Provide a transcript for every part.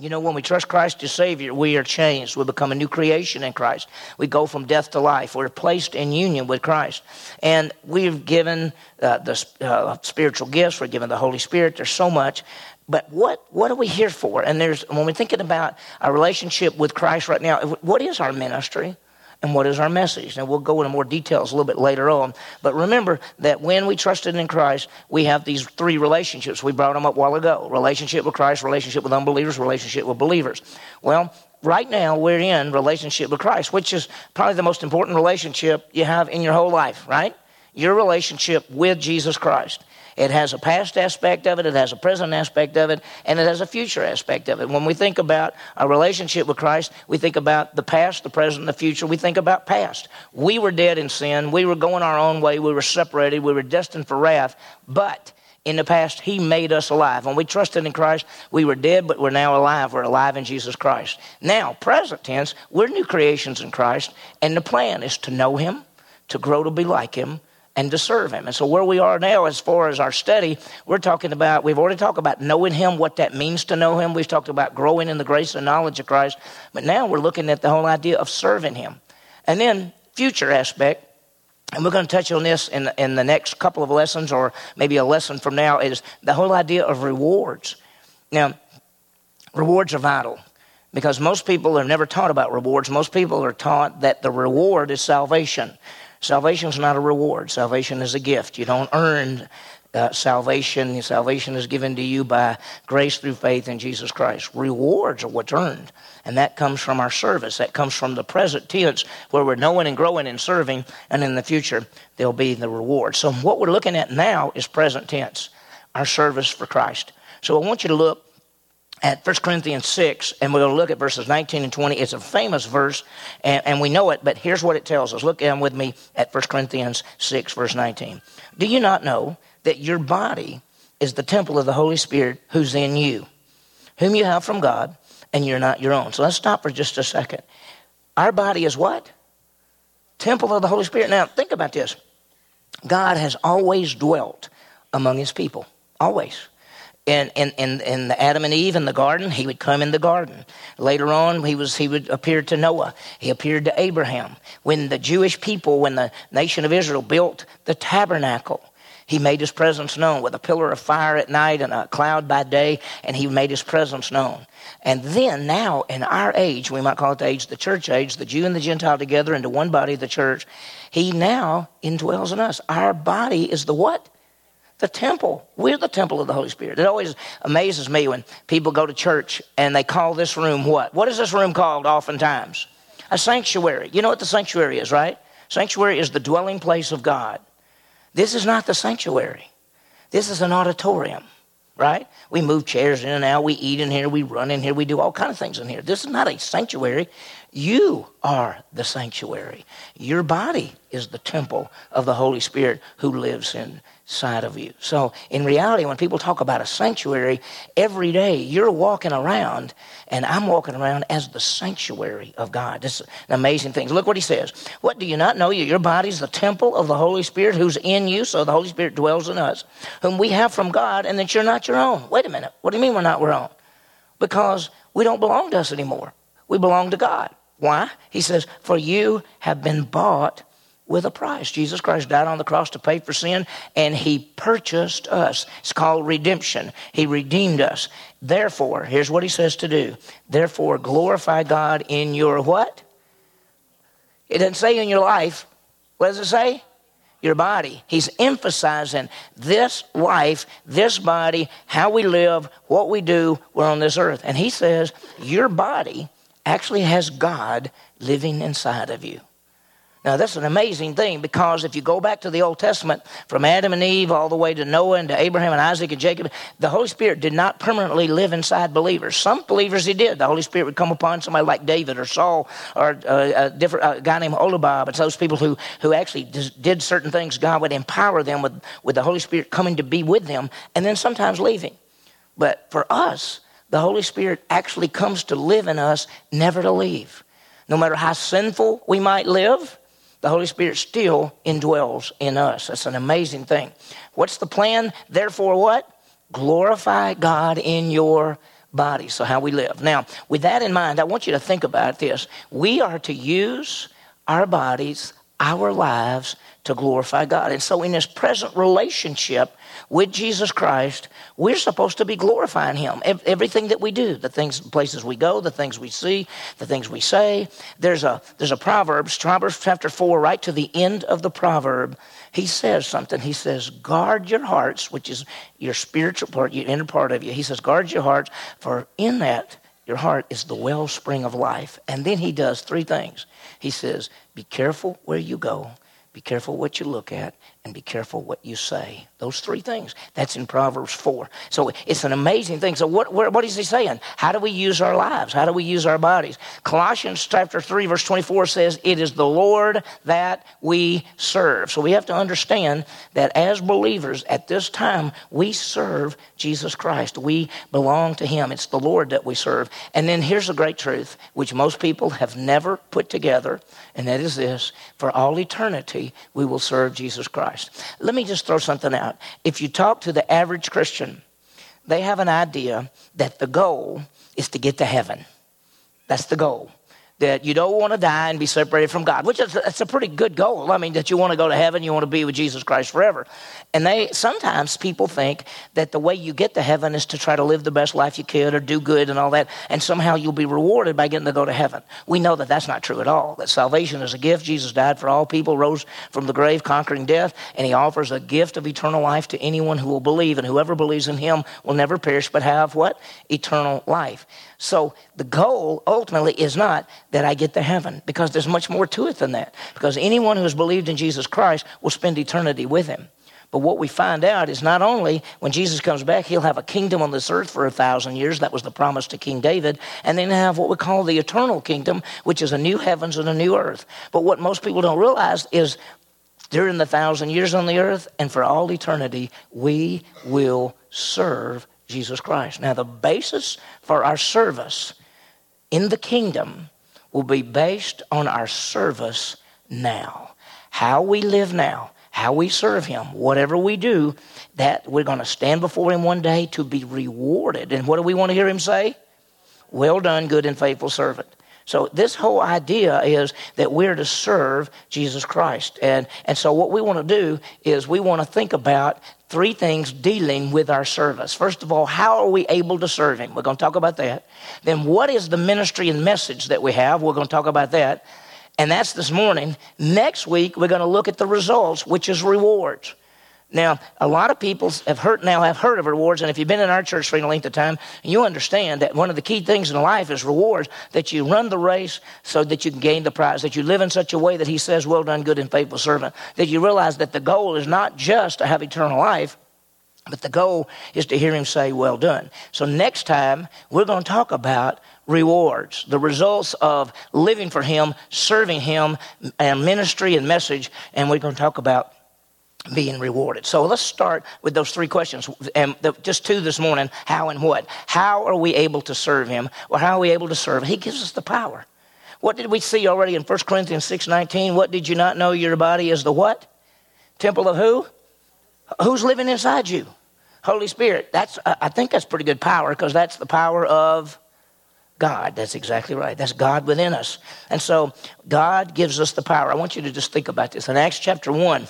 You know, when we trust Christ as Savior, we are changed. We become a new creation in Christ. We go from death to life. We're placed in union with Christ. And we've given uh, the uh, spiritual gifts, we're given the Holy Spirit. There's so much. But what, what are we here for? And there's, when we're thinking about our relationship with Christ right now, what is our ministry? And what is our message. And we'll go into more details a little bit later on. But remember that when we trusted in Christ, we have these three relationships. We brought them up a while ago relationship with Christ, relationship with unbelievers, relationship with believers. Well, right now we're in relationship with Christ, which is probably the most important relationship you have in your whole life, right? Your relationship with Jesus Christ. It has a past aspect of it, it has a present aspect of it, and it has a future aspect of it. When we think about our relationship with Christ, we think about the past, the present, the future. We think about past. We were dead in sin. We were going our own way. We were separated. We were destined for wrath. But in the past, He made us alive. When we trusted in Christ, we were dead, but we're now alive. We're alive in Jesus Christ. Now, present tense, we're new creations in Christ, and the plan is to know Him, to grow to be like Him, and to serve him. And so where we are now as far as our study, we're talking about we've already talked about knowing him, what that means to know him. We've talked about growing in the grace and knowledge of Christ. But now we're looking at the whole idea of serving him. And then future aspect, and we're going to touch on this in, in the next couple of lessons or maybe a lesson from now is the whole idea of rewards. Now, rewards are vital because most people are never taught about rewards. Most people are taught that the reward is salvation. Salvation is not a reward. Salvation is a gift. You don't earn uh, salvation. Salvation is given to you by grace through faith in Jesus Christ. Rewards are what's earned. And that comes from our service. That comes from the present tense where we're knowing and growing and serving. And in the future, there'll be the reward. So what we're looking at now is present tense, our service for Christ. So I want you to look at 1 Corinthians 6, and we're going to look at verses 19 and 20. It's a famous verse, and, and we know it, but here's what it tells us. Look down with me at 1 Corinthians 6, verse 19. Do you not know that your body is the temple of the Holy Spirit who's in you, whom you have from God, and you're not your own? So let's stop for just a second. Our body is what? Temple of the Holy Spirit. Now, think about this God has always dwelt among his people, always in, in, in, in Adam and Eve in the garden, he would come in the garden. Later on, he, was, he would appear to Noah. He appeared to Abraham. When the Jewish people, when the nation of Israel built the tabernacle, he made his presence known with a pillar of fire at night and a cloud by day, and he made his presence known. And then, now, in our age, we might call it the age, the church age, the Jew and the Gentile together into one body, the church, he now indwells in us. Our body is the what? The temple. We're the temple of the Holy Spirit. It always amazes me when people go to church and they call this room what? What is this room called oftentimes? A sanctuary. You know what the sanctuary is, right? Sanctuary is the dwelling place of God. This is not the sanctuary. This is an auditorium, right? We move chairs in and out. We eat in here. We run in here. We do all kind of things in here. This is not a sanctuary. You are the sanctuary. Your body is the temple of the Holy Spirit who lives in side of you. So, in reality, when people talk about a sanctuary, every day you're walking around, and I'm walking around as the sanctuary of God. This is an amazing thing. Look what he says. What do you not know? Your body's the temple of the Holy Spirit who's in you, so the Holy Spirit dwells in us, whom we have from God, and that you're not your own. Wait a minute. What do you mean we're not our own? Because we don't belong to us anymore. We belong to God. Why? He says, For you have been bought with a price. Jesus Christ died on the cross to pay for sin, and He purchased us. It's called redemption. He redeemed us. Therefore, here's what He says to do. Therefore, glorify God in your what? It doesn't say in your life. What does it say? Your body. He's emphasizing this life, this body, how we live, what we do, we're on this earth. And He says, your body actually has God living inside of you. Now, that's an amazing thing because if you go back to the Old Testament, from Adam and Eve all the way to Noah and to Abraham and Isaac and Jacob, the Holy Spirit did not permanently live inside believers. Some believers he did. The Holy Spirit would come upon somebody like David or Saul or uh, a different a guy named Oholiab. It's those people who, who actually did certain things. God would empower them with, with the Holy Spirit coming to be with them and then sometimes leaving. But for us, the Holy Spirit actually comes to live in us, never to leave. No matter how sinful we might live, the Holy Spirit still indwells in us. That's an amazing thing. What's the plan? Therefore, what? Glorify God in your bodies, so how we live. Now, with that in mind, I want you to think about this. We are to use our bodies, our lives, to glorify God. And so, in this present relationship with Jesus Christ, we're supposed to be glorifying Him. Everything that we do, the things, places we go, the things we see, the things we say. There's a there's a Proverbs, Proverbs chapter four, right to the end of the proverb. He says something. He says, "Guard your hearts," which is your spiritual part, your inner part of you. He says, "Guard your hearts, for in that." Your heart is the wellspring of life. And then he does three things. He says, Be careful where you go, be careful what you look at, and be careful what you say. Those three things. That's in Proverbs 4. So it's an amazing thing. So, what, what is he saying? How do we use our lives? How do we use our bodies? Colossians chapter 3, verse 24 says, It is the Lord that we serve. So, we have to understand that as believers at this time, we serve Jesus Christ. We belong to him. It's the Lord that we serve. And then here's a great truth, which most people have never put together, and that is this for all eternity, we will serve Jesus Christ. Christ. Let me just throw something out. If you talk to the average Christian, they have an idea that the goal is to get to heaven. That's the goal that you don't want to die and be separated from God, which is that's a pretty good goal. I mean, that you want to go to heaven, you want to be with Jesus Christ forever. And they sometimes people think that the way you get to heaven is to try to live the best life you could or do good and all that, and somehow you'll be rewarded by getting to go to heaven. We know that that's not true at all. That salvation is a gift. Jesus died for all people, rose from the grave, conquering death, and He offers a gift of eternal life to anyone who will believe, and whoever believes in Him will never perish but have what eternal life. So the goal ultimately is not that I get to heaven because there's much more to it than that. Because anyone who has believed in Jesus Christ will spend eternity with him. But what we find out is not only when Jesus comes back, he'll have a kingdom on this earth for a thousand years. That was the promise to King David. And then have what we call the eternal kingdom, which is a new heavens and a new earth. But what most people don't realize is during the thousand years on the earth and for all eternity, we will serve Jesus Christ. Now, the basis for our service in the kingdom will be based on our service now. How we live now, how we serve Him, whatever we do, that we're going to stand before Him one day to be rewarded. And what do we want to hear Him say? Well done, good and faithful servant. So this whole idea is that we're to serve Jesus Christ. And, and so what we want to do is we want to think about three things dealing with our service. First of all, how are we able to serve Him? We're going to talk about that. Then, what is the ministry and message that we have? We're going to talk about that. And that's this morning. Next week, we're going to look at the results, which is rewards. Now, a lot of people have heard now have heard of rewards, and if you've been in our church for any length of time, you understand that one of the key things in life is rewards. That you run the race so that you can gain the prize. That you live in such a way that He says, "Well done, good and faithful servant." That you realize that the goal is not just to have eternal life, but the goal is to hear Him say, "Well done." So next time we're going to talk about rewards, the results of living for Him, serving Him, and ministry and message, and we're going to talk about being rewarded. So let's start with those three questions, and just two this morning: how and what. How are we able to serve Him, or how are we able to serve? He gives us the power. What did we see already in 1 Corinthians six nineteen? What did you not know? Your body is the what? Temple of who? Who's living inside you? Holy Spirit. That's I think that's pretty good power because that's the power of God. That's exactly right. That's God within us. And so God gives us the power. I want you to just think about this. In Acts chapter 1,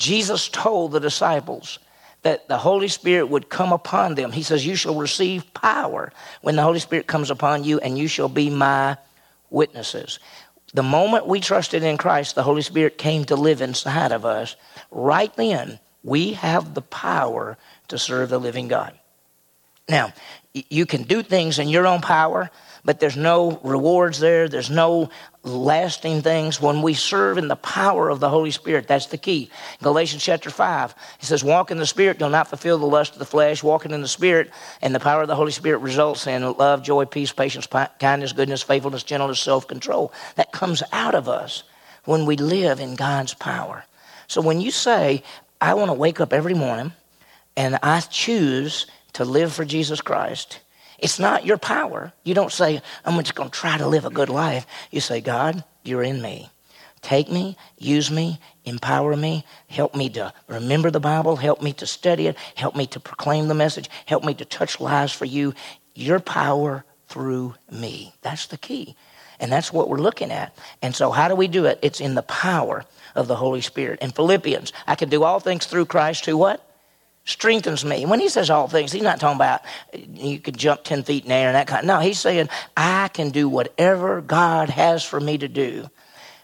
Jesus told the disciples that the Holy Spirit would come upon them. He says, You shall receive power when the Holy Spirit comes upon you, and you shall be my witnesses. The moment we trusted in Christ, the Holy Spirit came to live inside of us. Right then, we have the power to serve the living God. Now, you can do things in your own power, but there's no rewards there. There's no lasting things when we serve in the power of the Holy Spirit. That's the key. Galatians chapter 5, he says, Walk in the Spirit, do not fulfill the lust of the flesh. Walking in the Spirit and the power of the Holy Spirit results in love, joy, peace, patience, kindness, goodness, faithfulness, gentleness, self control. That comes out of us when we live in God's power. So when you say, I want to wake up every morning and I choose to live for Jesus Christ, it's not your power. You don't say, I'm just going to try to live a good life. You say, God, you're in me. Take me, use me, empower me, help me to remember the Bible, help me to study it, help me to proclaim the message, help me to touch lives for you. Your power through me. That's the key. And that's what we're looking at. And so, how do we do it? It's in the power of the Holy Spirit. In Philippians, I can do all things through Christ who what? Strengthens me. When he says all things, he's not talking about uh, you can jump 10 feet in the air and that kind. No, he's saying I can do whatever God has for me to do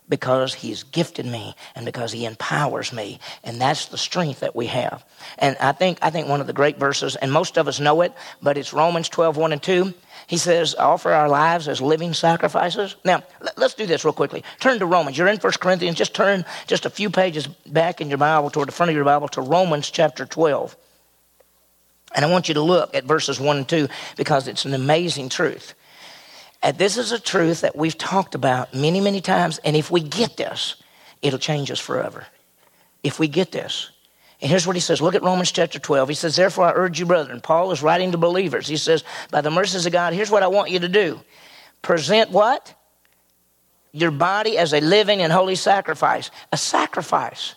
because he's gifted me and because he empowers me. And that's the strength that we have. And i think i think one of the great verses and most of us know it but it's romans 12 1 and 2 he says offer our lives as living sacrifices. Now let's do this real quickly. Turn to romans. You're in 1 corinthians. Just turn just a few pages back in your bible toward the front of your bible to romans chapter 12 and i want you to look at verses 1 and 2 because it's an amazing truth and this is a truth that we've talked about many, many times. And if we get this, it'll change us forever. If we get this. And here's what he says. Look at Romans chapter 12. He says, Therefore I urge you, brethren. Paul is writing to believers. He says, By the mercies of God, here's what I want you to do. Present what? Your body as a living and holy sacrifice. A sacrifice.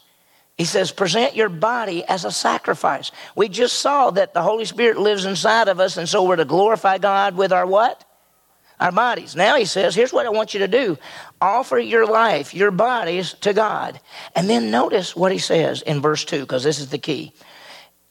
He says, present your body as a sacrifice. We just saw that the Holy Spirit lives inside of us, and so we're to glorify God with our what? Our bodies. Now he says, here's what I want you to do offer your life, your bodies to God. And then notice what he says in verse 2, because this is the key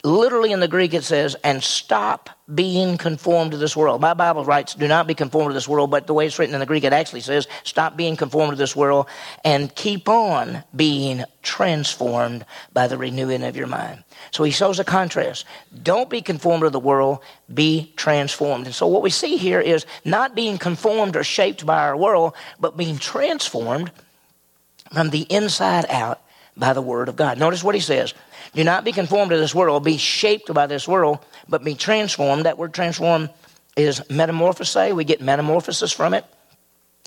literally in the Greek it says, and stop being conformed to this world. My Bible writes, do not be conformed to this world, but the way it's written in the Greek, it actually says, stop being conformed to this world and keep on being transformed by the renewing of your mind. So he shows a contrast. Don't be conformed to the world, be transformed. And so what we see here is not being conformed or shaped by our world, but being transformed from the inside out by the Word of God. Notice what he says. Do not be conformed to this world, be shaped by this world, but be transformed. That word transform is metamorphose. We get metamorphosis from it.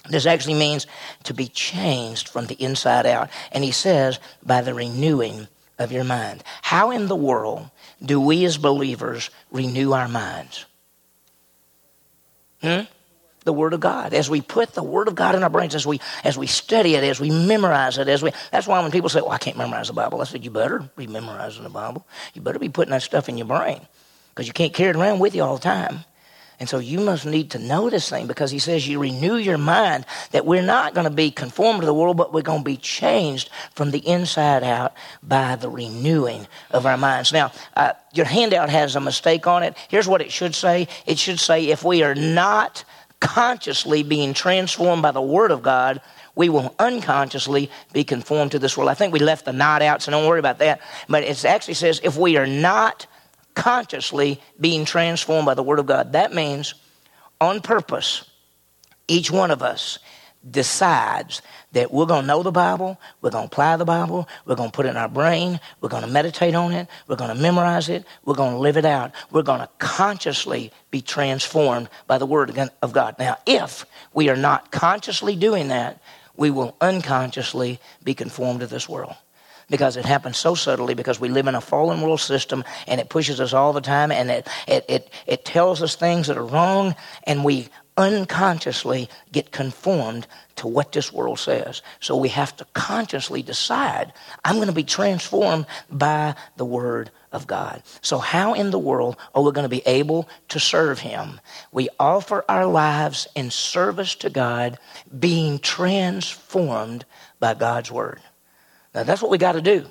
This actually means to be changed from the inside out. And he says, by the renewing of your mind. How in the world do we as believers renew our minds? Hmm? The Word of God. As we put the Word of God in our brains, as we as we study it, as we memorize it, as we that's why when people say, Well, I can't memorize the Bible, I said, You better be memorizing the Bible. You better be putting that stuff in your brain. Because you can't carry it around with you all the time. And so you must need to know this thing because he says you renew your mind that we're not going to be conformed to the world, but we're going to be changed from the inside out by the renewing of our minds. Now, uh, your handout has a mistake on it. Here's what it should say it should say, if we are not consciously being transformed by the Word of God, we will unconsciously be conformed to this world. I think we left the not out, so don't worry about that. But it actually says if we are not consciously being transformed by the Word of God, that means on purpose, each one of us decides that we're going to know the Bible, we're going to apply the Bible, we're going to put it in our brain, we're going to meditate on it, we're going to memorize it, we're going to live it out. We're going to consciously be transformed by the Word of God. Now, if we are not consciously doing that, we will unconsciously be conformed to this world because it happens so subtly because we live in a fallen world system and it pushes us all the time and it, it, it, it tells us things that are wrong and we unconsciously get conformed to what this world says. So we have to consciously decide I'm going to be transformed by the Word of God. So, how in the world are we going to be able to serve Him? We offer our lives in service to God, being transformed by God's Word. Now, that's what we got to do.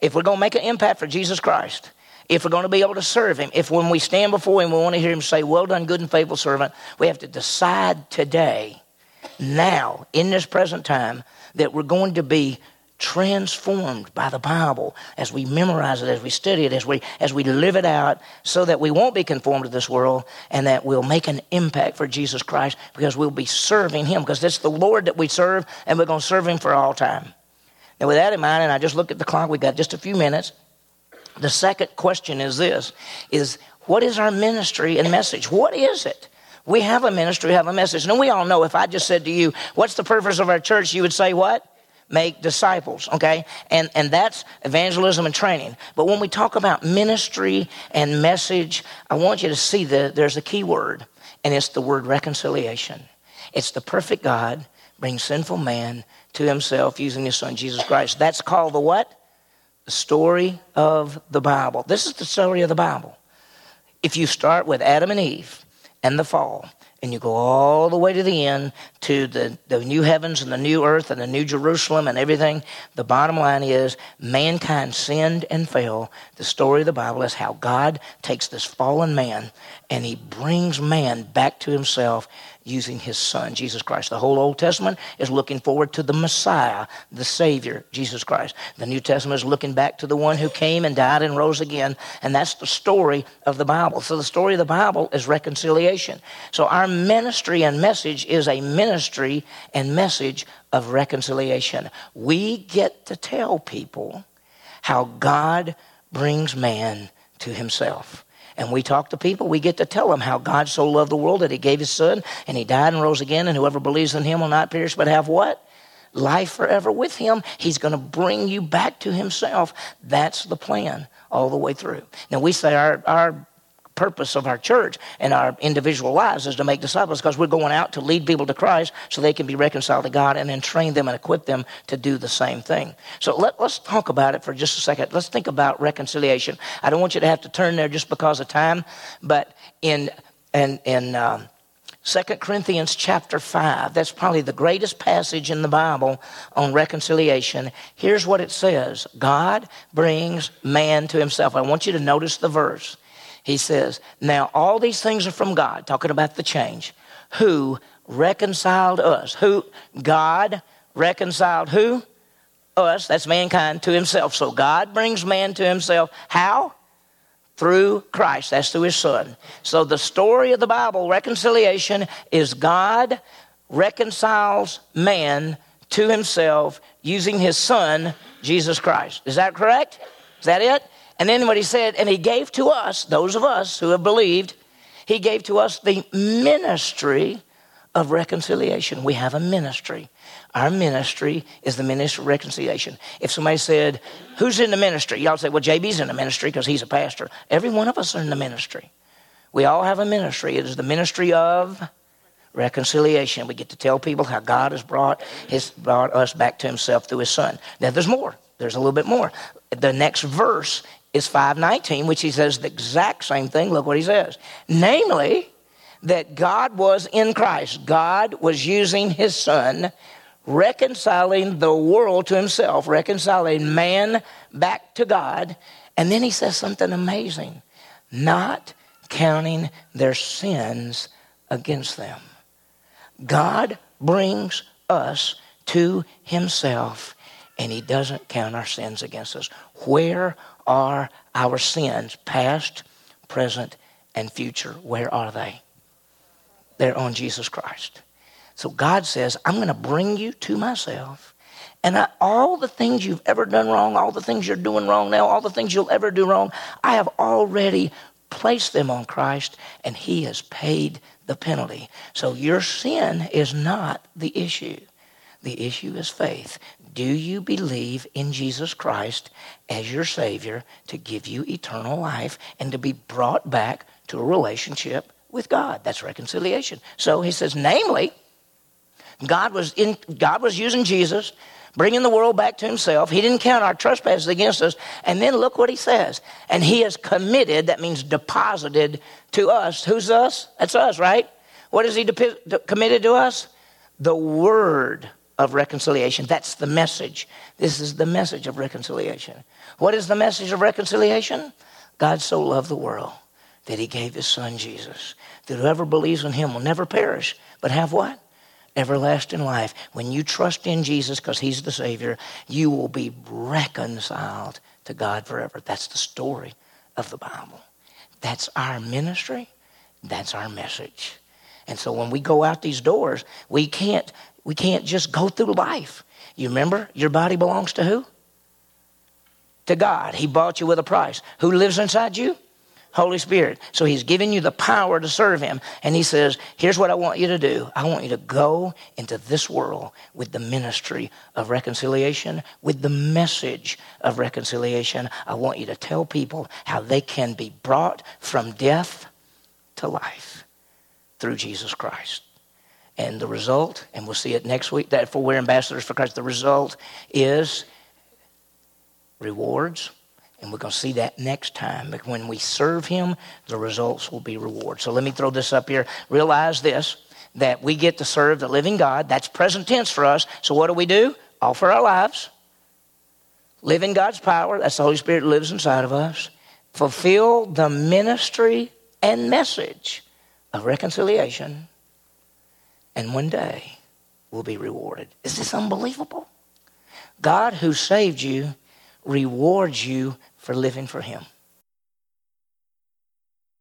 If we're going to make an impact for Jesus Christ, if we're going to be able to serve Him, if when we stand before Him, we want to hear Him say, Well done, good and faithful servant, we have to decide today, now, in this present time, that we're going to be transformed by the Bible as we memorize it, as we study it, as we, as we live it out, so that we won't be conformed to this world and that we'll make an impact for Jesus Christ because we'll be serving Him because it's the Lord that we serve and we're going to serve Him for all time. Now, with that in mind, and I just looked at the clock, we've got just a few minutes. The second question is this is what is our ministry and message? What is it? We have a ministry, we have a message. And we all know if I just said to you, what's the purpose of our church? You would say what? Make disciples, okay? And and that's evangelism and training. But when we talk about ministry and message, I want you to see that there's a key word, and it's the word reconciliation. It's the perfect God bring sinful man to himself using his son Jesus Christ. That's called the what? The story of the Bible. This is the story of the Bible. If you start with Adam and Eve and the fall, and you go all the way to the end to the, the new heavens and the new earth and the new Jerusalem and everything, the bottom line is mankind sinned and fell. The story of the Bible is how God takes this fallen man and he brings man back to himself using his son, Jesus Christ. The whole Old Testament is looking forward to the Messiah, the Savior, Jesus Christ. The New Testament is looking back to the one who came and died and rose again. And that's the story of the Bible. So the story of the Bible is reconciliation. So our ministry and message is a ministry and message of reconciliation. We get to tell people how God brings man to himself and we talk to people, we get to tell them how God so loved the world that he gave his son and he died and rose again, and whoever believes in him will not perish but have what? Life forever with him. He's going to bring you back to himself. That's the plan all the way through. Now, we say our, our purpose of our church and our individual lives is to make disciples because we're going out to lead people to Christ so they can be reconciled to God and then train them and equip them to do the same thing. So let, us talk about it for just a second. Let's think about reconciliation. I don't want you to have to turn there just because of time, but in, in, in um, 2 Corinthians chapter 5, that's probably the greatest passage in the Bible on reconciliation. Here's what it says God brings man to himself. I want you to notice the verse. He says, Now all these things are from God, talking about the change, who reconciled us. Who? God reconciled who? Us, that's mankind, to himself. So God brings man to himself. How? Through Christ. That's through his Son. So the story of the Bible, reconciliation, is God reconciles man to himself using his Son, Jesus Christ. Is that correct? Is that it? And then what he said, and he gave to us, those of us who have believed, he gave to us the ministry of reconciliation. We have a ministry. Our ministry is the ministry of reconciliation. If somebody said, Who's in the ministry? Y'all say, Well, JB's in the ministry because he's a pastor. Every one of us are in the ministry. We all have a ministry. It is the ministry of reconciliation. We get to tell people how God has brought, his, brought us back to himself through his son. Now, there's more. There's a little bit more. The next verse is 519, which he says the exact same thing. Look what he says. Namely, that God was in Christ. God was using his son, reconciling the world to himself, reconciling man back to God. And then he says something amazing not counting their sins against them. God brings us to himself and he doesn't count our sins against us. Where are our sins, past, present, and future? Where are they? They're on Jesus Christ. So God says, I'm going to bring you to myself. And I, all the things you've ever done wrong, all the things you're doing wrong now, all the things you'll ever do wrong, I have already placed them on Christ, and He has paid the penalty. So your sin is not the issue. The issue is faith. Do you believe in Jesus Christ as your Savior to give you eternal life and to be brought back to a relationship with God? That's reconciliation. So he says, namely, God was, in, God was using Jesus, bringing the world back to himself. He didn't count our trespasses against us. And then look what he says. And he has committed, that means deposited to us. Who's us? That's us, right? What has he de- committed to us? The word of reconciliation. That's the message. This is the message of reconciliation. What is the message of reconciliation? God so loved the world that he gave his son Jesus, that whoever believes in him will never perish, but have what? Everlasting life. When you trust in Jesus because he's the Savior, you will be reconciled to God forever. That's the story of the Bible. That's our ministry. That's our message. And so when we go out these doors, we can't we can't just go through life. You remember your body belongs to who? To God. He bought you with a price. Who lives inside you? Holy Spirit. So He's given you the power to serve Him. And He says, Here's what I want you to do I want you to go into this world with the ministry of reconciliation, with the message of reconciliation. I want you to tell people how they can be brought from death to life through Jesus Christ. And the result, and we'll see it next week, that for we're ambassadors for Christ, the result is rewards. And we're going to see that next time. When we serve Him, the results will be rewards. So let me throw this up here. Realize this that we get to serve the living God. That's present tense for us. So what do we do? Offer our lives. Live in God's power. That's the Holy Spirit lives inside of us. Fulfill the ministry and message of reconciliation. And one day we'll be rewarded. Is this unbelievable? God who saved you rewards you for living for Him.